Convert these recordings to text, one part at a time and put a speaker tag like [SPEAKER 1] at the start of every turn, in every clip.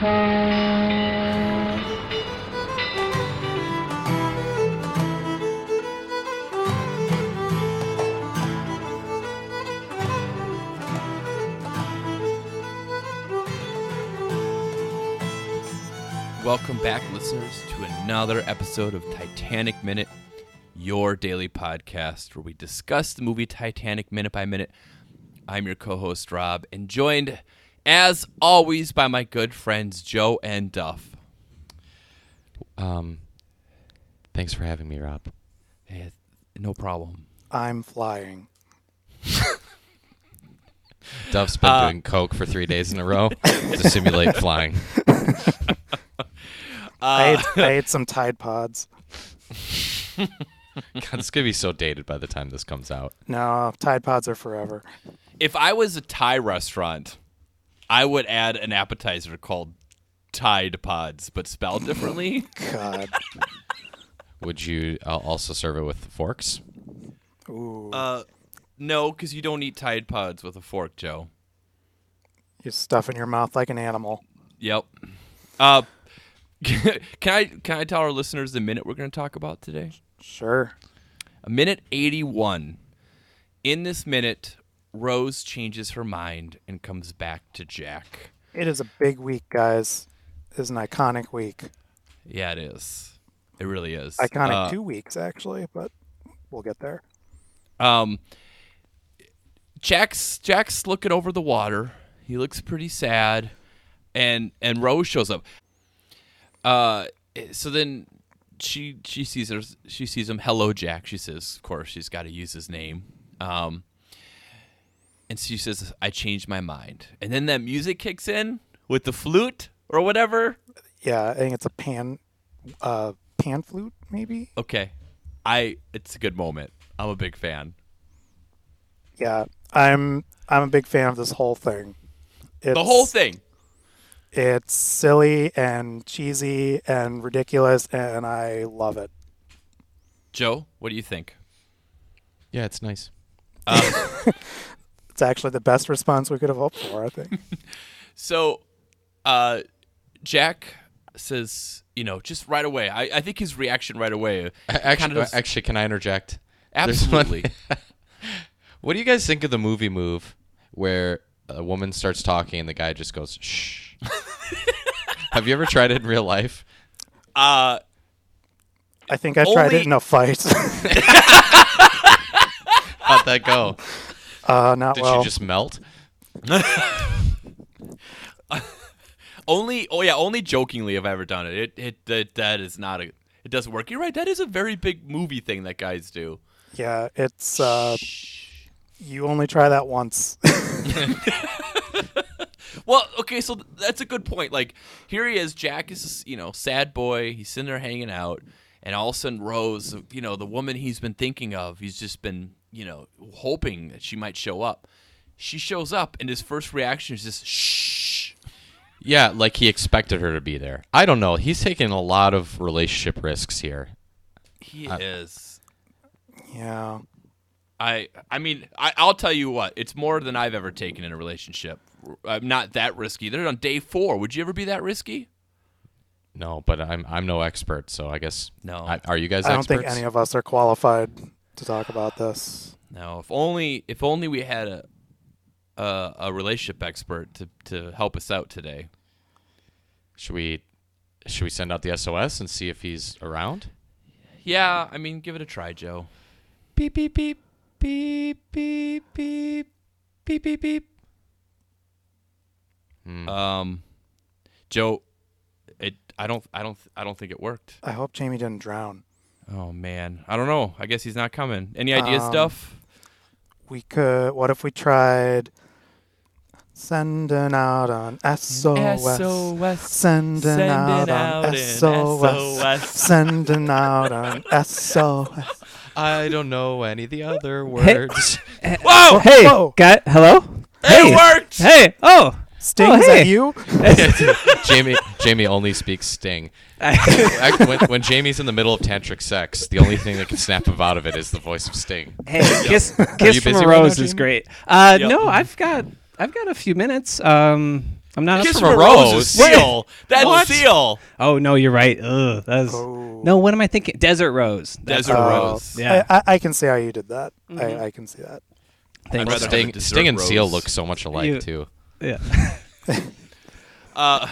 [SPEAKER 1] Welcome back, listeners, to another episode of Titanic Minute, your daily podcast where we discuss the movie Titanic minute by minute. I'm your co host, Rob, and joined, as always, by my good friends, Joe and Duff.
[SPEAKER 2] Um, thanks for having me, Rob.
[SPEAKER 1] Hey, no problem.
[SPEAKER 3] I'm flying.
[SPEAKER 2] Duff's been
[SPEAKER 1] Uh,
[SPEAKER 2] doing coke for three days in a row to simulate flying.
[SPEAKER 3] I,
[SPEAKER 1] Uh,
[SPEAKER 3] ate, I ate some Tide Pods.
[SPEAKER 2] God, it's gonna be so dated by the time this comes out.
[SPEAKER 3] No, Tide Pods are forever.
[SPEAKER 1] if I was a Thai restaurant, I would add an appetizer called Tide Pods, but spelled differently.
[SPEAKER 3] God.
[SPEAKER 2] Would you uh, also serve it with forks?
[SPEAKER 3] Ooh.
[SPEAKER 1] uh, no, because you don't eat Tide Pods with a fork, Joe.
[SPEAKER 3] you stuff in your mouth like an animal.
[SPEAKER 1] Yep. Uh, can I can I tell our listeners the minute we're going to talk about today?
[SPEAKER 3] Sure.
[SPEAKER 1] A minute eighty-one. In this minute, Rose changes her mind and comes back to Jack.
[SPEAKER 3] It is a big week, guys. It is an iconic week.
[SPEAKER 1] Yeah, it is. It really is.
[SPEAKER 3] Iconic
[SPEAKER 1] Uh,
[SPEAKER 3] two weeks, actually, but we'll get there.
[SPEAKER 1] Um, Jack's Jack's looking over the water. He looks pretty sad, and and Rose shows up. Uh, so then she she sees her she sees him. Hello, Jack. She says, of course, she's got to use his name. Um, and she says, I changed my mind. And then that music kicks in with the flute or whatever.
[SPEAKER 3] Yeah, I think it's a pan, uh, pan flute, maybe.
[SPEAKER 1] Okay, I it's a good moment. I'm a big fan.
[SPEAKER 3] Yeah, I'm. I'm a big fan of this whole thing. It's,
[SPEAKER 1] the whole thing.
[SPEAKER 3] It's silly and cheesy and ridiculous, and I love it.
[SPEAKER 1] Joe, what do you think?
[SPEAKER 2] Yeah, it's nice.
[SPEAKER 1] Um,
[SPEAKER 3] It's actually the best response we could have hoped for. I think.
[SPEAKER 1] So, uh, Jack says, you know, just right away. I, I think his reaction right away.
[SPEAKER 2] Actually,
[SPEAKER 1] kind of does-
[SPEAKER 2] actually, can I interject?
[SPEAKER 1] Absolutely.
[SPEAKER 2] What do you guys think of the movie move where a woman starts talking and the guy just goes shh? Have you ever tried it in real life?
[SPEAKER 1] uh,
[SPEAKER 3] I think I tried it in a fight.
[SPEAKER 2] How'd that go?
[SPEAKER 3] Uh, not
[SPEAKER 2] Did
[SPEAKER 3] well.
[SPEAKER 2] she just melt?
[SPEAKER 1] only, oh yeah, only jokingly have I ever done it. It, it that, that is not a, it doesn't work. You're right. That is a very big movie thing that guys do.
[SPEAKER 3] Yeah, it's uh, you only try that once.
[SPEAKER 1] Well, okay, so that's a good point. Like, here he is. Jack is, you know, sad boy. He's sitting there hanging out, and all of a sudden, Rose, you know, the woman he's been thinking of, he's just been, you know, hoping that she might show up. She shows up, and his first reaction is just shh.
[SPEAKER 2] Yeah, like he expected her to be there. I don't know. He's taking a lot of relationship risks here.
[SPEAKER 1] He
[SPEAKER 2] Uh,
[SPEAKER 1] is.
[SPEAKER 3] yeah,
[SPEAKER 1] I I mean, I, I'll tell you what. It's more than I've ever taken in a relationship. I'm not that risky. They're on day four. Would you ever be that risky?
[SPEAKER 2] No, but I'm I'm no expert, so I guess
[SPEAKER 1] No.
[SPEAKER 2] I, are you guys
[SPEAKER 3] I don't
[SPEAKER 2] experts?
[SPEAKER 3] think any of us are qualified to talk about this.
[SPEAKER 1] No. If only if only we had a a, a relationship expert to to help us out today.
[SPEAKER 2] should we should we send out the SOS and see if he's around?
[SPEAKER 1] Yeah, I mean, give it a try, Joe.
[SPEAKER 2] Beep beep beep beep beep beep beep beep beep. Hmm.
[SPEAKER 1] Um, Joe, it. I don't. I don't. I don't think it worked.
[SPEAKER 3] I hope Jamie didn't drown.
[SPEAKER 1] Oh man, I don't know. I guess he's not coming. Any ideas,
[SPEAKER 3] Um,
[SPEAKER 1] stuff?
[SPEAKER 3] We could. What if we tried sending out an SOS? SOS. Sending
[SPEAKER 1] Send
[SPEAKER 3] out
[SPEAKER 1] it out
[SPEAKER 3] an
[SPEAKER 1] in
[SPEAKER 3] SOS.
[SPEAKER 1] SOS.
[SPEAKER 3] Sending out an SOS.
[SPEAKER 2] I don't know any of the other words.
[SPEAKER 1] Whoa!
[SPEAKER 4] Hey,
[SPEAKER 3] Whoa.
[SPEAKER 4] got hello?
[SPEAKER 1] It worked.
[SPEAKER 4] Hey, oh,
[SPEAKER 3] Sting,
[SPEAKER 4] Oh,
[SPEAKER 3] is
[SPEAKER 4] hey.
[SPEAKER 3] that you?
[SPEAKER 2] Jamie Jamie only speaks sting. When, when Jamie's in the middle of tantric sex, the only thing that can snap him out of it is the voice of Sting.
[SPEAKER 4] hey, kiss, kiss
[SPEAKER 2] you
[SPEAKER 4] from
[SPEAKER 2] busy
[SPEAKER 4] a
[SPEAKER 2] right now,
[SPEAKER 4] is great. Uh,
[SPEAKER 1] Yep.
[SPEAKER 4] no, I've got, I've got a few minutes. Um, I'm not
[SPEAKER 1] Kiss
[SPEAKER 4] up
[SPEAKER 1] from a rose is
[SPEAKER 2] Rose.
[SPEAKER 1] seal. That's
[SPEAKER 2] What?
[SPEAKER 1] seal.
[SPEAKER 4] Oh no, you're right. Ugh, that's
[SPEAKER 3] Oh.
[SPEAKER 4] no. What am I thinking? Desert rose. That's
[SPEAKER 1] Desert
[SPEAKER 3] Oh,
[SPEAKER 1] rose.
[SPEAKER 4] Yeah.
[SPEAKER 3] I, I, I can see how you did that. I, I can see that.
[SPEAKER 4] Thanks.
[SPEAKER 1] I'd rather have a
[SPEAKER 2] Sting, Sting and
[SPEAKER 1] rose.
[SPEAKER 2] Seal look so much alike
[SPEAKER 4] You-
[SPEAKER 2] too.
[SPEAKER 4] Yeah.
[SPEAKER 1] Uh,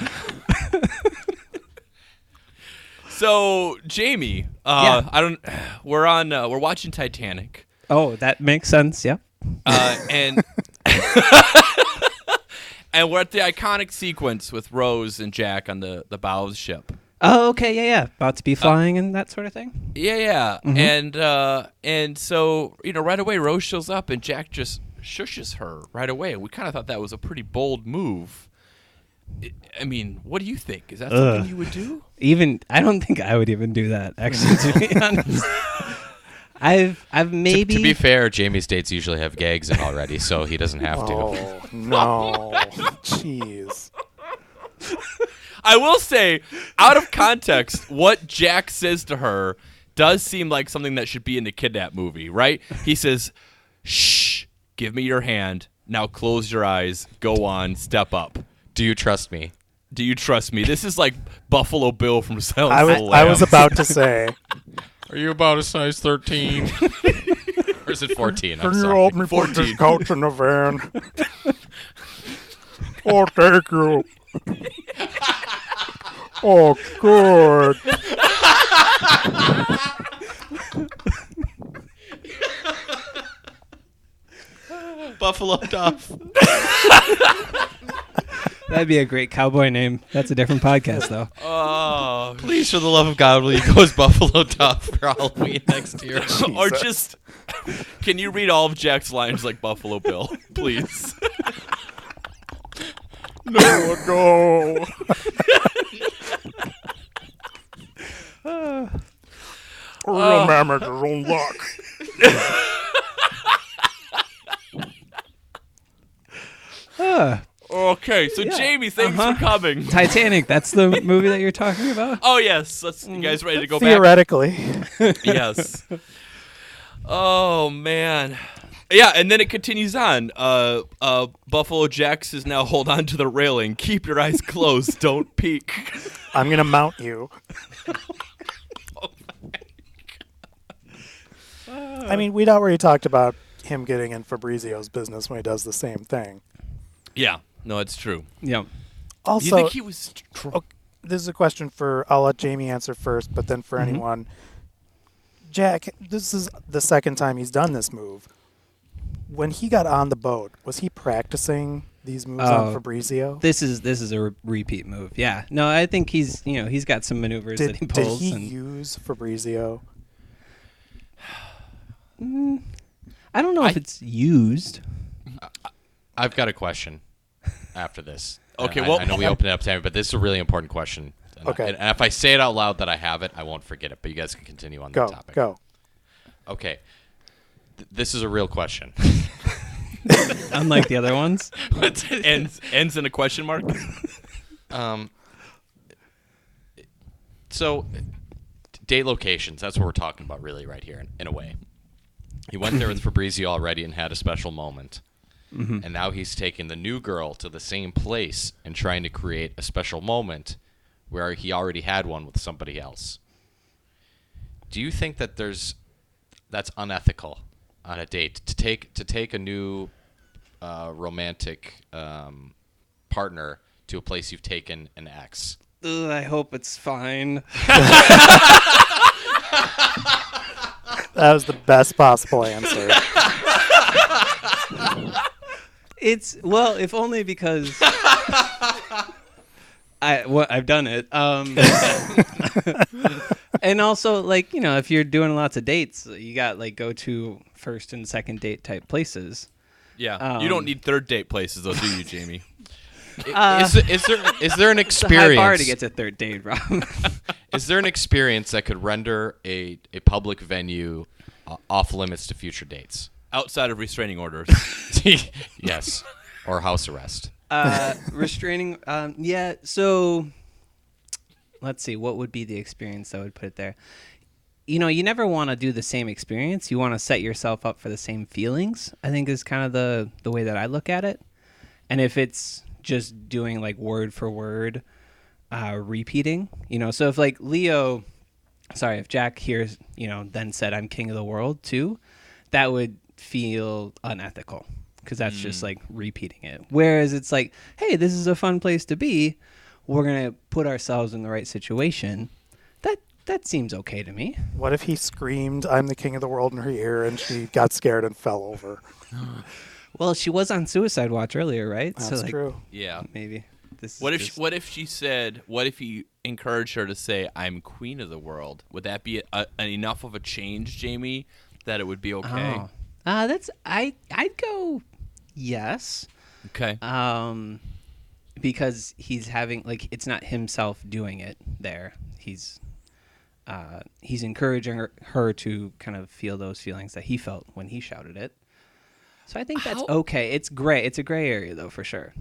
[SPEAKER 1] so Jamie, uh,
[SPEAKER 4] Yeah.
[SPEAKER 1] I don't. We're on. Uh, we're watching Titanic,
[SPEAKER 4] Oh, that makes sense. Yeah.
[SPEAKER 1] uh, and and we're at the iconic sequence with Rose and Jack on the the bow of the ship.
[SPEAKER 4] Oh, okay. Yeah, yeah. About to be flying and that sort of thing.
[SPEAKER 1] Yeah, yeah, and uh, and so you know, right away Rose shows up and Jack just shushes her right away. We kind of thought that was a pretty bold move. I- I mean, what do you think? Is that something you would do?
[SPEAKER 4] Even I don't think I would even do that. Actually, to be honest, I've I've
[SPEAKER 2] To-
[SPEAKER 4] maybe
[SPEAKER 2] To, be fair, Jamie's dates usually have gags in already, so he doesn't have to.
[SPEAKER 3] Oh no, jeez.
[SPEAKER 1] I will say, out of context, what Jack says to her does seem like something that should be in the kidnap movie, right? He says, "Shh, give me your hand. Now close your eyes. Go on, step up.
[SPEAKER 2] Do you trust me?
[SPEAKER 1] Do you trust me?" This is like Buffalo Bill from Silence
[SPEAKER 3] I
[SPEAKER 1] of
[SPEAKER 3] was
[SPEAKER 1] the
[SPEAKER 3] I was about to say.
[SPEAKER 2] Are you about a size 13? or is it 14? I'm
[SPEAKER 3] Can you
[SPEAKER 2] sorry.
[SPEAKER 3] help me put
[SPEAKER 1] 14.
[SPEAKER 3] this couch in the van? oh, thank you. Oh, good.
[SPEAKER 2] Buffalo Duff.
[SPEAKER 4] that'd be a great cowboy name. That's a different podcast though.
[SPEAKER 1] Oh,
[SPEAKER 2] Please, for the love of God, will you go as Buffalo Duff for Halloween next year?
[SPEAKER 1] or just can you read all of Jack's lines like Buffalo Bill, please?
[SPEAKER 3] No, no. Real man has his own luck.
[SPEAKER 4] Ah,
[SPEAKER 1] Okay, so
[SPEAKER 4] Yeah,
[SPEAKER 1] Jamie, thanks
[SPEAKER 4] uh-huh.
[SPEAKER 1] for coming.
[SPEAKER 4] Titanic. That's the movie that you're talking about.
[SPEAKER 1] Oh yes, let's, you guys ready to go back?
[SPEAKER 3] Theoretically.
[SPEAKER 1] yes. Oh man. Yeah, and then it continues on. Uh, uh, Buffalo Jacks is now hold on to the railing. Keep your eyes closed. Don't peek.
[SPEAKER 3] I'm going to mount you. I mean, we'd already talked about him getting in Fabrizio's business when he does the same thing.
[SPEAKER 1] Yeah, no, it's true.
[SPEAKER 4] Yeah.
[SPEAKER 1] Do you
[SPEAKER 3] Also,
[SPEAKER 1] think he was? Tr-
[SPEAKER 3] Okay, this is a question for I'll let Jamie answer first, but then for mm-hmm. anyone. Jack, this is the second time he's done this move. When he got on the boat, was he practicing these moves on
[SPEAKER 4] Oh,
[SPEAKER 3] Fabrizio?
[SPEAKER 4] This is this is a re- repeat move. Yeah. No, I think he's you know he's got some maneuvers
[SPEAKER 3] Did,
[SPEAKER 4] that he pulls.
[SPEAKER 3] did he
[SPEAKER 4] and
[SPEAKER 3] use Fabrizio?
[SPEAKER 4] Mm, I don't know if it's used.
[SPEAKER 2] I've got a question after this.
[SPEAKER 1] Okay,
[SPEAKER 2] And I-
[SPEAKER 1] well-
[SPEAKER 2] I know we opened it up to everybody, but this is a really important question. And
[SPEAKER 3] Okay.
[SPEAKER 2] And, and if I say it out loud that I have it, I won't forget it. But you guys can continue on
[SPEAKER 3] Go,
[SPEAKER 2] the topic.
[SPEAKER 3] go.
[SPEAKER 2] Okay. Th- this is a real question.
[SPEAKER 4] Unlike the other ones.
[SPEAKER 1] ends ends in a question mark.
[SPEAKER 2] Um, so, date locations. That's what we're talking about, really, right here, in, in a way. He went there with Fabrizio already and had a special moment. And now he's taking the new girl to the same place and trying to create a special moment where he already had one with somebody else. Do you think that there's that's unethical on a date to take to take a new uh, romantic um, partner to a place you've taken an ex?
[SPEAKER 4] Ugh, I hope it's fine.
[SPEAKER 3] That was the best possible answer.
[SPEAKER 4] It's well, if only because I what I've done it. Um, and also, like you know, if you're doing lots of dates, you got like go to first and second date type places.
[SPEAKER 1] Yeah, you don't
[SPEAKER 4] Um,
[SPEAKER 1] need third date places, though, do you, Jamie?
[SPEAKER 4] Uh,
[SPEAKER 2] is, is there is there an
[SPEAKER 4] It's a high bar
[SPEAKER 2] experience?
[SPEAKER 4] to get to third date, Rob.
[SPEAKER 2] is there an experience that could render a, a public venue uh, off limits to future dates?
[SPEAKER 1] Outside of restraining orders.
[SPEAKER 2] yes, or house arrest.
[SPEAKER 4] uh, restraining. Um, yeah. So let's see. What would be the experience that would put it there? You know, you never want to do the same experience. You want to set yourself up for the same feelings. I think is kind of the the way that I look at it. And if it's just doing like word for word uh, repeating. You know, so if like Leo, sorry, if Jack here, you know, then said I'm king of the world too, that would feel unethical because that's just mm. like repeating it. Whereas it's like, hey, this is a fun place to be. We're gonna put ourselves in the right situation. That that seems okay to me.
[SPEAKER 3] What if he screamed, I'm the king of the world in her ear, and she got scared and fell over?
[SPEAKER 4] Well, she was on suicide watch earlier, right?
[SPEAKER 3] That's
[SPEAKER 4] like,
[SPEAKER 3] true.
[SPEAKER 1] Yeah.
[SPEAKER 4] Maybe this.
[SPEAKER 1] What if
[SPEAKER 4] just-
[SPEAKER 1] she, what if she said? What if he encouraged her to say, "I'm queen of the world"? Would that be a, an enough of a change, Jamie, that it would be okay?
[SPEAKER 4] Oh. Uh, that's I. I'd go yes.
[SPEAKER 1] Okay.
[SPEAKER 4] Um, because he's having like it's not himself doing it there. He's uh, he's encouraging her, her to kind of feel those feelings that he felt when he shouted it. So I think that's
[SPEAKER 1] How-
[SPEAKER 4] okay. It's gray. It's a gray area though for sure.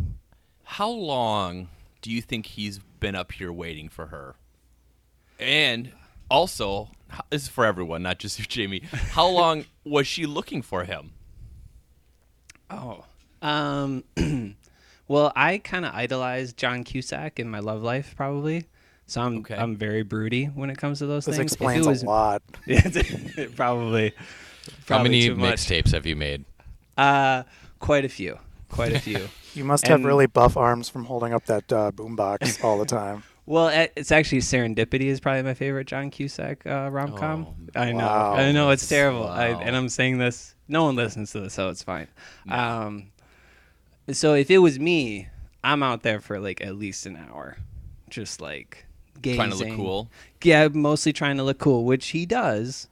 [SPEAKER 1] How long do you think he's been up here waiting for her? And also, this is for everyone, not just you, Jamie. How long was she looking for him?
[SPEAKER 4] Oh. Um. well, I kind of idolized John Cusack in my love life, probably. So I'm
[SPEAKER 1] Okay.
[SPEAKER 4] I'm very broody when it comes to those
[SPEAKER 3] This
[SPEAKER 4] things. If
[SPEAKER 3] explains
[SPEAKER 4] it was,
[SPEAKER 3] a lot.
[SPEAKER 4] probably.
[SPEAKER 2] How many
[SPEAKER 4] too much.
[SPEAKER 2] mixtapes have you made?
[SPEAKER 4] Uh, quite a few. Quite a few.
[SPEAKER 3] You must have really buff arms from holding up that uh, boombox all the time.
[SPEAKER 4] Well, it's actually Serendipity is probably my favorite John Cusack uh, rom com.
[SPEAKER 1] Oh,
[SPEAKER 4] I know.
[SPEAKER 3] wow.
[SPEAKER 4] I know it's terrible. I, and I'm saying this. No one listens to this, so it's fine. Um, so if it was me, I'm out there for like at least an hour, just like gazing.
[SPEAKER 1] Trying to look cool.
[SPEAKER 4] Yeah, mostly trying to look cool, which he does.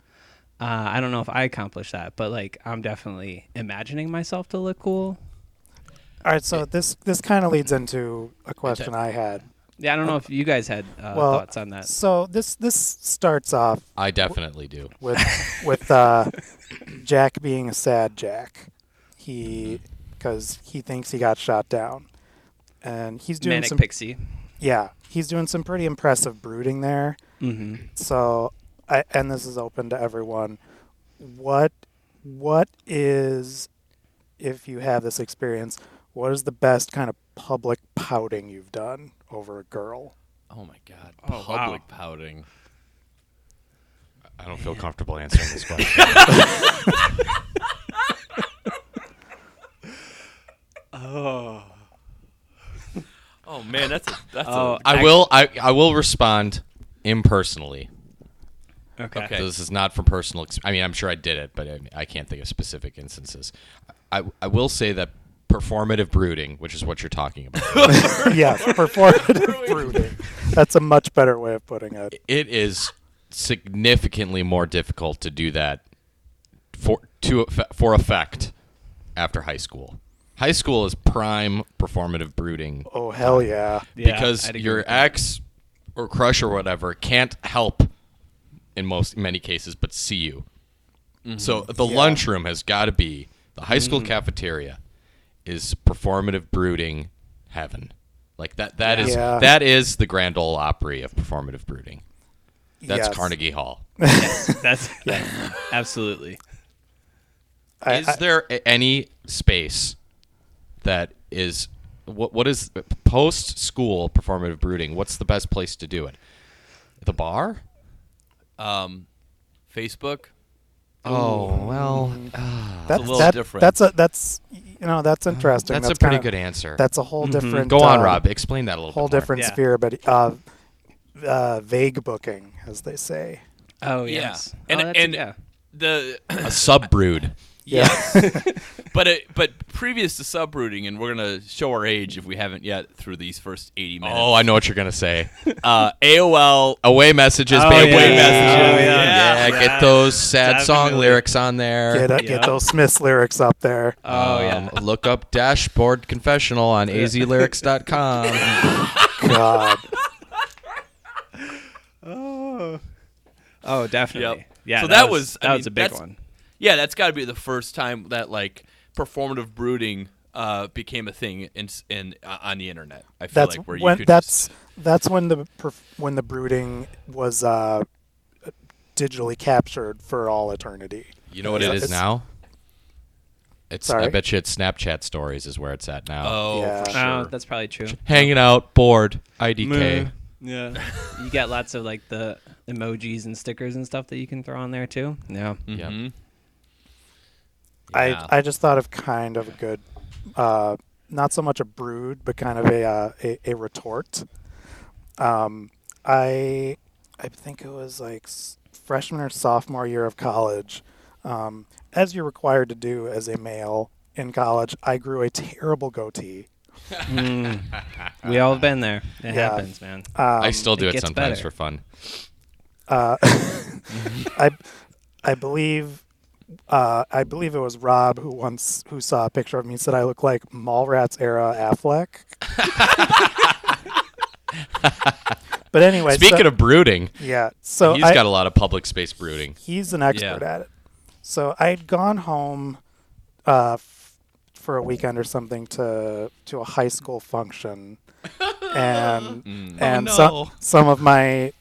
[SPEAKER 4] Uh, I don't know if I accomplish that, but like I'm definitely imagining myself to look cool.
[SPEAKER 3] All right, so this this kind of leads into a question I had.
[SPEAKER 4] Yeah, I don't know if you guys had uh,
[SPEAKER 3] Well,
[SPEAKER 4] thoughts on that.
[SPEAKER 3] So this this starts off
[SPEAKER 2] I definitely do.
[SPEAKER 3] with with uh, Jack being a sad Jack. He because he thinks he got shot down, and he's doing
[SPEAKER 4] Manic
[SPEAKER 3] some
[SPEAKER 4] Pixie.
[SPEAKER 3] yeah he's doing some pretty impressive brooding there.
[SPEAKER 4] Mm-hmm.
[SPEAKER 3] So I, and this is open to everyone. What what is if you have this experience? What is the best kind of public pouting you've done over a girl?
[SPEAKER 1] Oh my God!
[SPEAKER 4] Oh, wow.
[SPEAKER 1] Public pouting.
[SPEAKER 2] I don't feel comfortable answering this question.
[SPEAKER 1] Oh Oh man, that's a that's
[SPEAKER 4] Oh,
[SPEAKER 1] a.
[SPEAKER 2] Uh, I will. I, I will respond impersonally.
[SPEAKER 4] Okay.
[SPEAKER 1] Okay.
[SPEAKER 2] This is not from personal. Ex- I mean, I'm sure I did it, but I, I can't think of specific instances. I, I will say that performative brooding, which is what you're talking about,
[SPEAKER 3] yes, performative brooding. That's a much better way of putting it.
[SPEAKER 2] it is significantly more difficult to do that for to for effect after high school. High school is prime performative brooding
[SPEAKER 3] Oh hell yeah!
[SPEAKER 4] Yeah,
[SPEAKER 2] because
[SPEAKER 4] I'd
[SPEAKER 2] your ex or crush or whatever can't help in most many cases but see you. So the
[SPEAKER 3] Yeah.
[SPEAKER 2] lunchroom has got to be the high school cafeteria is performative brooding heaven. Like that that is
[SPEAKER 3] Yeah.
[SPEAKER 2] that is the Grand Ole Opry of performative brooding. That's
[SPEAKER 3] Yes.
[SPEAKER 2] Carnegie Hall.
[SPEAKER 4] That's absolutely.
[SPEAKER 3] I-
[SPEAKER 2] is
[SPEAKER 3] I-
[SPEAKER 2] there any space that is what what is post school performative brooding? What's the best place to do it? The bar?
[SPEAKER 1] um, Facebook.
[SPEAKER 2] Oh well,
[SPEAKER 3] that's
[SPEAKER 1] a little
[SPEAKER 3] that-
[SPEAKER 1] different.
[SPEAKER 3] That's a that's you know that's interesting.
[SPEAKER 2] that's, a pretty
[SPEAKER 3] kinda-
[SPEAKER 2] good answer.
[SPEAKER 3] That's a whole different.
[SPEAKER 2] Go on,
[SPEAKER 3] uh,
[SPEAKER 2] Rob. Explain that a little
[SPEAKER 3] Whole
[SPEAKER 2] bit more.
[SPEAKER 3] different
[SPEAKER 4] Yeah.
[SPEAKER 3] sphere, but uh, uh, vague booking, as they say.
[SPEAKER 4] Oh
[SPEAKER 1] Yeah.
[SPEAKER 4] yes.
[SPEAKER 1] And-
[SPEAKER 4] oh, that's-
[SPEAKER 1] and-
[SPEAKER 4] yeah.
[SPEAKER 1] The
[SPEAKER 2] A sub brood.
[SPEAKER 1] yes, but it, but previous to subrooting, and we're gonna show our age if we haven't yet through these first eighty minutes.
[SPEAKER 2] Oh, I know what you're gonna say.
[SPEAKER 1] uh, AOL.
[SPEAKER 2] Away messages,
[SPEAKER 4] Oh,
[SPEAKER 2] baby.
[SPEAKER 4] yeah.
[SPEAKER 1] Away messages.
[SPEAKER 4] Oh, yeah.
[SPEAKER 2] yeah,
[SPEAKER 4] Yeah.
[SPEAKER 2] get those sad song lyrics on there.
[SPEAKER 3] Get uh,
[SPEAKER 4] Yeah.
[SPEAKER 3] get those Smiths lyrics up there.
[SPEAKER 4] Oh yeah.
[SPEAKER 2] Um, look up Dashboard Confessional on azlyrics.com.
[SPEAKER 3] God,
[SPEAKER 4] Oh. Oh, definitely.
[SPEAKER 1] Yep.
[SPEAKER 4] Yeah.
[SPEAKER 1] So
[SPEAKER 4] that,
[SPEAKER 1] that
[SPEAKER 4] was,
[SPEAKER 1] was- I
[SPEAKER 4] that
[SPEAKER 1] mean,
[SPEAKER 4] was a big
[SPEAKER 1] that's-
[SPEAKER 4] one.
[SPEAKER 1] Yeah, that's got to be the first time that like performative brooding uh, became a thing in in uh, on the internet. I feel
[SPEAKER 3] that's
[SPEAKER 1] like where you could
[SPEAKER 3] that's
[SPEAKER 1] just,
[SPEAKER 3] that's when the perf- when the brooding was uh, digitally captured for all eternity.
[SPEAKER 2] You know what
[SPEAKER 3] Yeah,
[SPEAKER 2] it is
[SPEAKER 3] it's-
[SPEAKER 2] now? It's I bet you it's Snapchat stories is where it's at now.
[SPEAKER 1] Oh,
[SPEAKER 3] Yeah.
[SPEAKER 1] for
[SPEAKER 4] Oh, that's probably true.
[SPEAKER 2] Hanging out, bored, IDK.
[SPEAKER 4] Yeah. you got lots of like the emojis and stickers and stuff that you can throw on there too. Yeah.
[SPEAKER 2] Yep.
[SPEAKER 1] Mhm.
[SPEAKER 3] I
[SPEAKER 1] Yeah.
[SPEAKER 3] I just thought of kind of a good, uh, not so much a brood, but kind of a uh, a, a retort. Um, I I think it was like freshman or sophomore year of college. Um, as you're required to do as a male in college, I grew a terrible goatee.
[SPEAKER 4] Mm. we all have been there. It
[SPEAKER 3] Yeah.
[SPEAKER 4] happens, man.
[SPEAKER 3] Um,
[SPEAKER 2] I still do
[SPEAKER 4] it
[SPEAKER 2] it, sometimes
[SPEAKER 4] better.
[SPEAKER 2] for fun.
[SPEAKER 3] Uh, I I believe uh, I believe it was Rob who once who saw a picture of me said I look like Mallrats era Affleck. but anyway,
[SPEAKER 2] Speaking
[SPEAKER 3] so,
[SPEAKER 2] of brooding,
[SPEAKER 3] yeah, so
[SPEAKER 2] he's
[SPEAKER 3] I,
[SPEAKER 2] got a lot of public space brooding.
[SPEAKER 3] he's an expert
[SPEAKER 1] Yeah.
[SPEAKER 3] at it. So I'd gone home uh, f- for a weekend or something to to a high school function, and
[SPEAKER 1] Mm.
[SPEAKER 3] and
[SPEAKER 2] no.
[SPEAKER 3] some some of my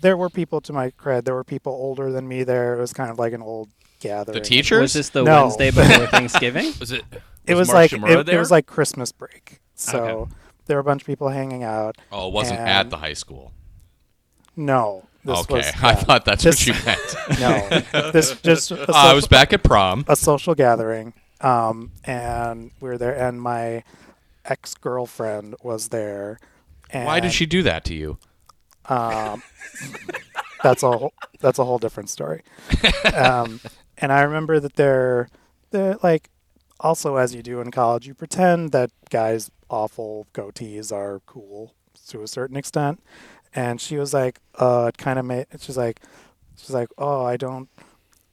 [SPEAKER 3] there were people to my cred there were people older than me there it was kind of like an old gathering
[SPEAKER 2] The teachers?
[SPEAKER 4] Was this the
[SPEAKER 3] No.
[SPEAKER 4] Wednesday before Thanksgiving?
[SPEAKER 1] Was it?
[SPEAKER 3] it was
[SPEAKER 1] Mark
[SPEAKER 3] like
[SPEAKER 1] Shimura
[SPEAKER 3] it,
[SPEAKER 1] there?
[SPEAKER 3] it was like christmas break so
[SPEAKER 4] Okay.
[SPEAKER 3] there were a bunch of people hanging out
[SPEAKER 2] Oh, it wasn't
[SPEAKER 3] And-
[SPEAKER 2] at the high school.
[SPEAKER 3] no this
[SPEAKER 2] okay,
[SPEAKER 3] was
[SPEAKER 2] I
[SPEAKER 3] yeah.
[SPEAKER 2] thought that's
[SPEAKER 3] This-
[SPEAKER 2] what you meant.
[SPEAKER 3] no this just a
[SPEAKER 2] Oh, I was back at prom.
[SPEAKER 3] a social gathering um and we were there and my ex-girlfriend was there and
[SPEAKER 2] Why did she do that to you?
[SPEAKER 3] Um, that's a whole, that's a whole different story. Um, and I remember that they're they're like also as you do in college, you pretend that guys' awful goatees are cool to a certain extent. And she was like, uh, it kind of made. She's like, she's like, oh, I don't,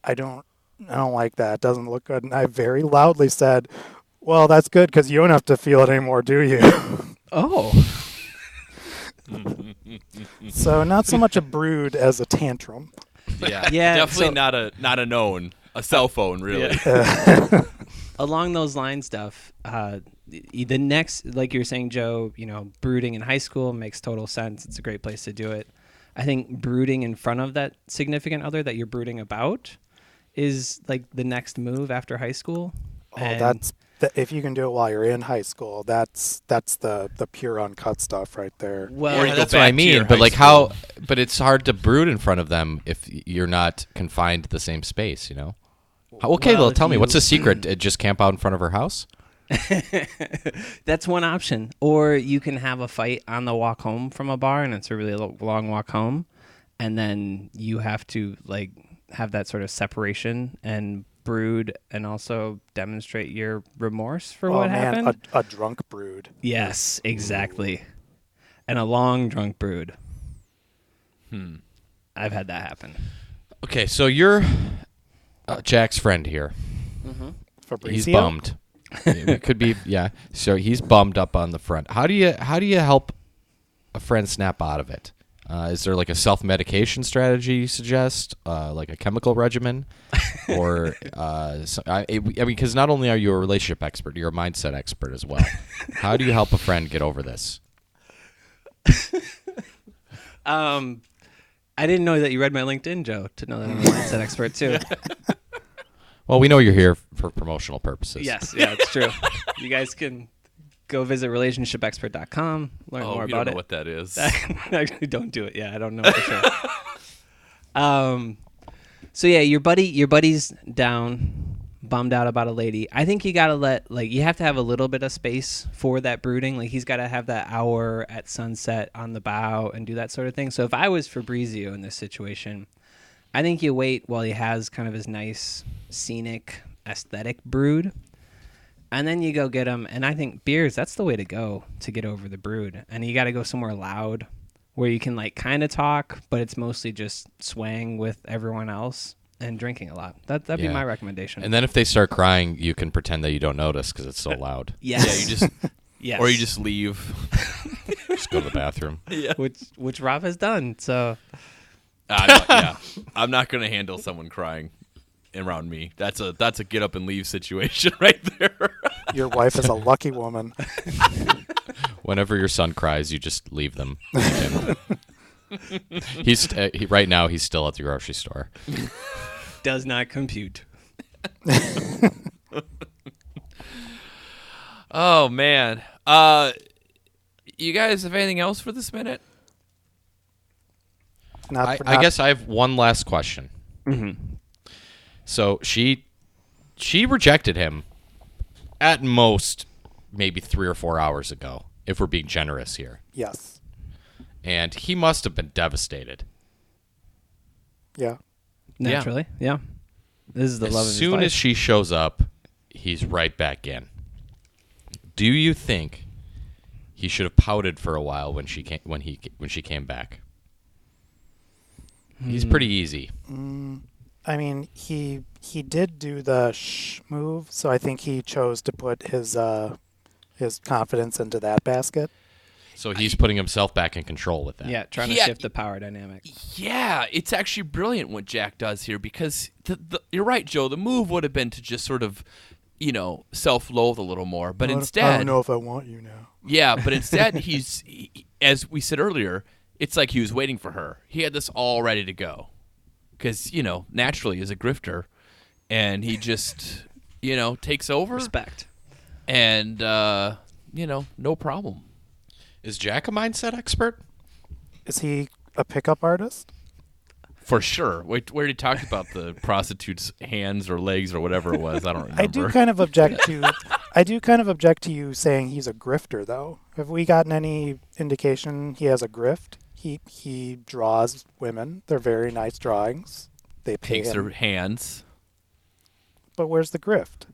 [SPEAKER 3] I don't, I don't like that. It doesn't look good. And I very loudly said, well, that's good because you don't have to feel it anymore, do you?
[SPEAKER 4] Oh.
[SPEAKER 3] So not so much a brood as a tantrum.
[SPEAKER 1] Yeah,
[SPEAKER 4] Yeah,
[SPEAKER 1] Definitely
[SPEAKER 4] so-
[SPEAKER 1] not a not a known a cell phone really.
[SPEAKER 4] Along those lines, stuff. Uh, the the next, like you were saying, Joe. You know, brooding in high school makes total sense. It's a great place to do it. I think brooding in front of that significant other that you're brooding about is like the next move after high school.
[SPEAKER 3] Oh,
[SPEAKER 4] And-
[SPEAKER 3] that's th- if you can do it while you're in high school. That's that's the the pure uncut stuff right there.
[SPEAKER 4] well.
[SPEAKER 1] Or you go
[SPEAKER 2] that's what I
[SPEAKER 1] back to your
[SPEAKER 2] mean. But like,
[SPEAKER 1] school.
[SPEAKER 2] how? But it's hard to brood in front of them if you're not confined to the same space. You know. Okay,
[SPEAKER 4] Well,
[SPEAKER 2] well, tell me, what's the secret? Uh, Just camp out in front of her house.
[SPEAKER 4] That's one option. Or you can have a fight on the walk home from a bar, and it's a really long walk home, and then you have to like have that sort of separation and brood, and also demonstrate your remorse for
[SPEAKER 3] oh
[SPEAKER 4] what
[SPEAKER 3] man,
[SPEAKER 4] happened.
[SPEAKER 3] a, a drunk brood.
[SPEAKER 4] yes, exactly. And a long drunk brood.
[SPEAKER 1] Hmm.
[SPEAKER 4] I've had that happen.
[SPEAKER 2] Okay, so you're uh, Jack's friend here.
[SPEAKER 3] Fabrizio.
[SPEAKER 2] He's bummed. it could be yeah. So he's bummed up on the front. How do you how do you help a friend snap out of it? Uh, is there like a self medication strategy you suggest, uh, like a chemical regimen, or uh, so, I, I mean, because not only are you a relationship expert, you're a mindset expert as well. How do you help a friend get over this?
[SPEAKER 4] Um, I didn't know that you read my LinkedIn, Joe, to know that I'm a mindset expert too.
[SPEAKER 2] Well, we know you're here for promotional purposes.
[SPEAKER 4] Yes, yeah, it's true. you guys can go visit relationshipexpert.com, learn
[SPEAKER 1] Oh,
[SPEAKER 4] more
[SPEAKER 1] you
[SPEAKER 4] about
[SPEAKER 1] don't know
[SPEAKER 4] it.
[SPEAKER 1] what that is.
[SPEAKER 4] Actually, don't do it. Yeah, I don't know for sure. um, so yeah, your buddy, your buddy's down, bummed out about a lady. I think you gotta let like you have to have a little bit of space for that brooding. Like he's got to have that hour at sunset on the bow and do that sort of thing. So if I was Fabrizio in this situation, I think you wait while he has kind of his nice scenic aesthetic brood. And then you go get them. and I think beers, that's the way to go to get over the brood. And you got to go somewhere loud where you can, like, kind of talk, but it's mostly just swaying with everyone else and drinking a lot. That, that'd
[SPEAKER 2] Yeah.
[SPEAKER 4] be my recommendation.
[SPEAKER 2] And then if they start crying, you can pretend that you don't notice because it's so loud.
[SPEAKER 4] yes.
[SPEAKER 1] Yeah, you just
[SPEAKER 4] yes.
[SPEAKER 1] or you just leave.
[SPEAKER 2] Just go to the bathroom.
[SPEAKER 1] yeah.
[SPEAKER 4] which, which Rob has done. So,
[SPEAKER 1] I'm not, yeah, I'm not gonna handle someone crying around me. That's a that's a get up and leave situation right there.
[SPEAKER 3] Your wife is a lucky woman.
[SPEAKER 2] Whenever your son cries, you just leave them. He's uh, he, right now. He's still at the grocery store.
[SPEAKER 4] does not compute.
[SPEAKER 1] Oh man. Uh, you guys have anything else for this minute?
[SPEAKER 3] Not
[SPEAKER 2] I,
[SPEAKER 3] for-
[SPEAKER 2] I guess I have one last question. So she she rejected him at most maybe three or four hours ago, if we're being generous here.
[SPEAKER 3] yes.
[SPEAKER 2] And he must have been devastated.
[SPEAKER 3] Yeah.
[SPEAKER 4] Naturally, yeah. This is the
[SPEAKER 2] as
[SPEAKER 4] love of his
[SPEAKER 2] soon
[SPEAKER 4] life.
[SPEAKER 2] as she shows up, he's right back in. Do you think he should have pouted for a while when she came when he when she came back? He's
[SPEAKER 4] Hmm.
[SPEAKER 2] pretty easy.
[SPEAKER 3] I mean, he he did do the shh move, so I think he chose to put his uh his confidence into that basket.
[SPEAKER 2] So he's putting himself back in control with that.
[SPEAKER 4] yeah, trying
[SPEAKER 1] Yeah.
[SPEAKER 4] to shift the power dynamic.
[SPEAKER 1] Yeah, it's actually brilliant what Jack does here because the, the, you're right, Joe. The move would have been to just sort of, you know, self-loathe a little more, but
[SPEAKER 3] I don't-
[SPEAKER 1] instead,
[SPEAKER 3] I don't know if I want you now.
[SPEAKER 1] yeah, but instead he's, he, as we said earlier, it's like he was waiting for her. He had this all ready to go, because you know, naturally, he's a grifter, and he just, you know, takes over,
[SPEAKER 4] Respect.
[SPEAKER 1] and uh, you know, no problem.
[SPEAKER 2] Is Jack a mindset expert?
[SPEAKER 3] Is he a pickup artist?
[SPEAKER 1] For sure. Wait, where he talked about the prostitute's hands or legs or whatever it was. I don't remember.
[SPEAKER 3] I do kind of object to I do kind of object to you saying he's a grifter though. Have we gotten any indication he has a grift? He he draws women. They're very nice drawings. They pay
[SPEAKER 1] takes
[SPEAKER 3] him.
[SPEAKER 1] their hands.
[SPEAKER 3] But where's the grift?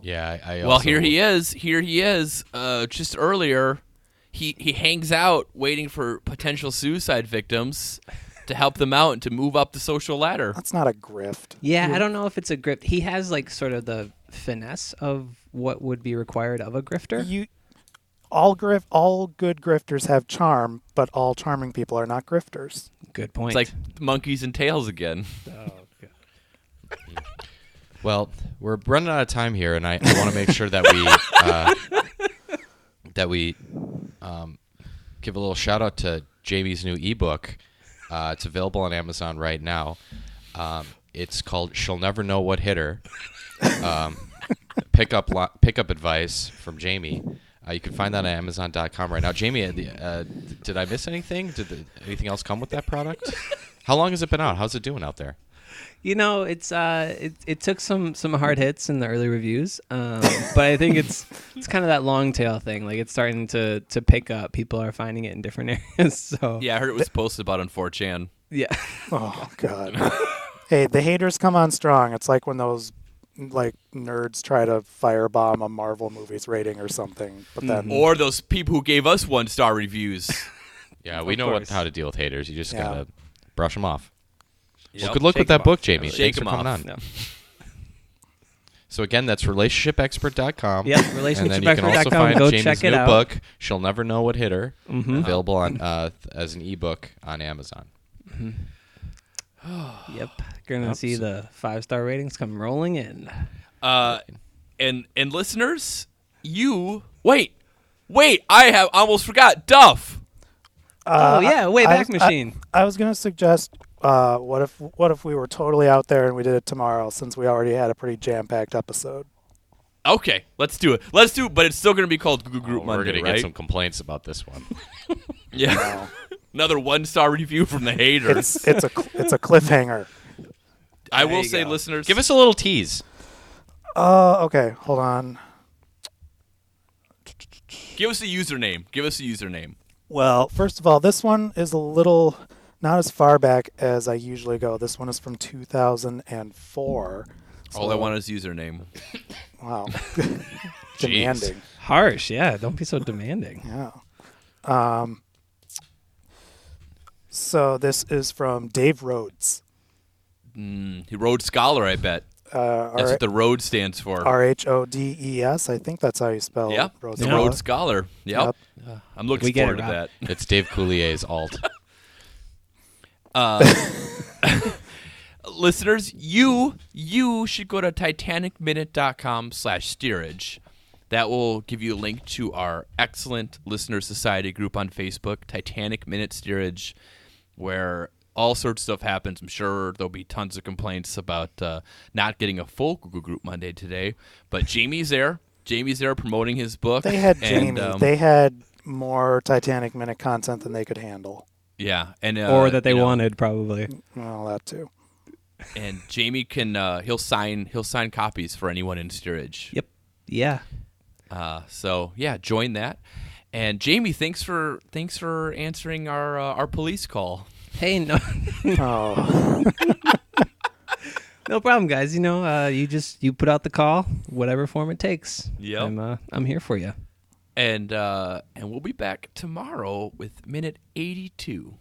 [SPEAKER 2] Yeah, I, I
[SPEAKER 1] Well,
[SPEAKER 2] also-
[SPEAKER 1] here he is. Here he is. Uh, just earlier, he he hangs out waiting for potential suicide victims to help them out and to move up the social ladder.
[SPEAKER 3] That's not a grift.
[SPEAKER 4] Yeah, I don't know if it's a grip. He has like sort of the finesse of what would be required of a grifter.
[SPEAKER 3] You all grift all good grifters have charm, but all charming people are not grifters.
[SPEAKER 4] Good point.
[SPEAKER 1] It's like monkeys and tails again.
[SPEAKER 2] Well, we're running out of time here, and I, I want to make sure that we uh, that we um, give a little shout out to Jamie's new ebook. Uh, it's available on Amazon right now. Um, it's called "She'll Never Know What Hit Her." Um, pickup lo- pickup advice from Jamie. Uh, you can find that on Amazon.com right now. Jamie, uh, uh, did I miss anything? Did the, anything else come with that product? How long has it been out? How's it doing out there?
[SPEAKER 4] you know, it's uh, it, it took some some hard hits in the early reviews, um, but I think it's it's kind of that long tail thing. Like it's starting to to pick up. People are finding it in different areas. So
[SPEAKER 1] Yeah, I heard it was posted about on 4chan.
[SPEAKER 4] yeah.
[SPEAKER 3] Oh god. hey, the haters come on strong. It's like when those like nerds try to firebomb a Marvel movie's rating or something, but then
[SPEAKER 1] Or those people who gave us one star reviews.
[SPEAKER 2] Yeah, we
[SPEAKER 4] Of
[SPEAKER 2] know what, how to deal with haters. You just
[SPEAKER 3] Yeah.
[SPEAKER 2] gotta brush them off. Well,
[SPEAKER 1] Yep.
[SPEAKER 2] good luck
[SPEAKER 4] Shake
[SPEAKER 2] with that
[SPEAKER 4] 'em
[SPEAKER 2] book. Jamie.
[SPEAKER 1] Shake
[SPEAKER 2] Thanks for
[SPEAKER 1] 'em
[SPEAKER 2] coming
[SPEAKER 1] off.
[SPEAKER 2] on.
[SPEAKER 4] Yeah.
[SPEAKER 2] So again, that's relationshipexpert.com.
[SPEAKER 4] Yep,
[SPEAKER 2] And then you can also
[SPEAKER 4] relationshipexpert.com.
[SPEAKER 2] find
[SPEAKER 4] Go
[SPEAKER 2] Jamie's
[SPEAKER 4] check it
[SPEAKER 2] new
[SPEAKER 4] out.
[SPEAKER 2] book. She'll never know what hit her.
[SPEAKER 4] Mhm.
[SPEAKER 2] Available on uh, th- as an ebook on Amazon.
[SPEAKER 4] Yep. Gonna
[SPEAKER 2] Yep,
[SPEAKER 4] see the five star ratings come rolling in.
[SPEAKER 1] Uh, and and listeners, you wait, wait. I have almost forgot. Duff.
[SPEAKER 3] Uh,
[SPEAKER 4] oh yeah, way back
[SPEAKER 3] I-
[SPEAKER 4] machine.
[SPEAKER 3] I was gonna suggest uh, what if what if we were totally out there and we did it tomorrow since we already had a pretty jam packed episode.
[SPEAKER 1] Okay, let's do it. Let's do it, but it's still going to be called Google Group
[SPEAKER 2] Oh,
[SPEAKER 1] Monday,
[SPEAKER 2] we're gonna
[SPEAKER 1] right?
[SPEAKER 2] get some complaints about this one.
[SPEAKER 1] yeah. Another one star review from the haters.
[SPEAKER 3] It's it's a it's a cliffhanger.
[SPEAKER 1] I will say,
[SPEAKER 4] go.
[SPEAKER 1] listeners,
[SPEAKER 2] Give us a little tease.
[SPEAKER 3] Uh, okay, hold on.
[SPEAKER 1] give us a username. Give us a username.
[SPEAKER 3] Well, first of all, this one is a little not as far back as I usually go. This one is from 2004.
[SPEAKER 1] All I want is username.
[SPEAKER 3] Wow. Demanding.
[SPEAKER 4] Harsh, yeah. Don't be so demanding.
[SPEAKER 3] Yeah. Um. So this is from Dave Rhodes.
[SPEAKER 1] Mm, he Rhodes Scholar, I bet.
[SPEAKER 3] Uh,
[SPEAKER 1] That's
[SPEAKER 3] R-
[SPEAKER 1] what the Rhodes stands for.
[SPEAKER 3] R H O D E S. I think that's how you spell
[SPEAKER 1] Yep,
[SPEAKER 3] Rhodes.
[SPEAKER 1] the
[SPEAKER 4] Yeah.
[SPEAKER 1] Rhodes Scholar. Yep. Uh, I'm looking
[SPEAKER 4] We
[SPEAKER 1] forward
[SPEAKER 4] it,
[SPEAKER 1] to that.
[SPEAKER 2] It's Dave Coulier's alt.
[SPEAKER 1] Uh, listeners, you you should go to titanicminute.com slash steerage. That will give you a link to our excellent listener society group on Facebook, Titanic Minute Steerage, where all sorts of stuff happens. I'm sure there'll be tons of complaints about uh, not getting a full Google Group Monday today, but Jamie's there. Jamie's there promoting his book.
[SPEAKER 3] They had
[SPEAKER 1] and,
[SPEAKER 3] Jamie.
[SPEAKER 1] um,
[SPEAKER 3] they had more Titanic minute content than they could handle.
[SPEAKER 1] yeah, and uh,
[SPEAKER 4] or that they
[SPEAKER 1] you know,
[SPEAKER 4] wanted, probably.
[SPEAKER 3] Well, that too.
[SPEAKER 1] And Jamie can uh, he'll sign he'll sign copies for anyone in steerage.
[SPEAKER 4] Yep. Yeah.
[SPEAKER 1] Uh, so yeah, join that. And Jamie, thanks for thanks for answering our uh, our police call.
[SPEAKER 4] Hey, no,
[SPEAKER 3] Oh,
[SPEAKER 4] no problem, guys. You know, uh, you just you put out the call, whatever form it takes.
[SPEAKER 1] Yeah,
[SPEAKER 4] I'm uh, I'm here for you.
[SPEAKER 1] And uh, and we'll be back tomorrow with minute eighty two.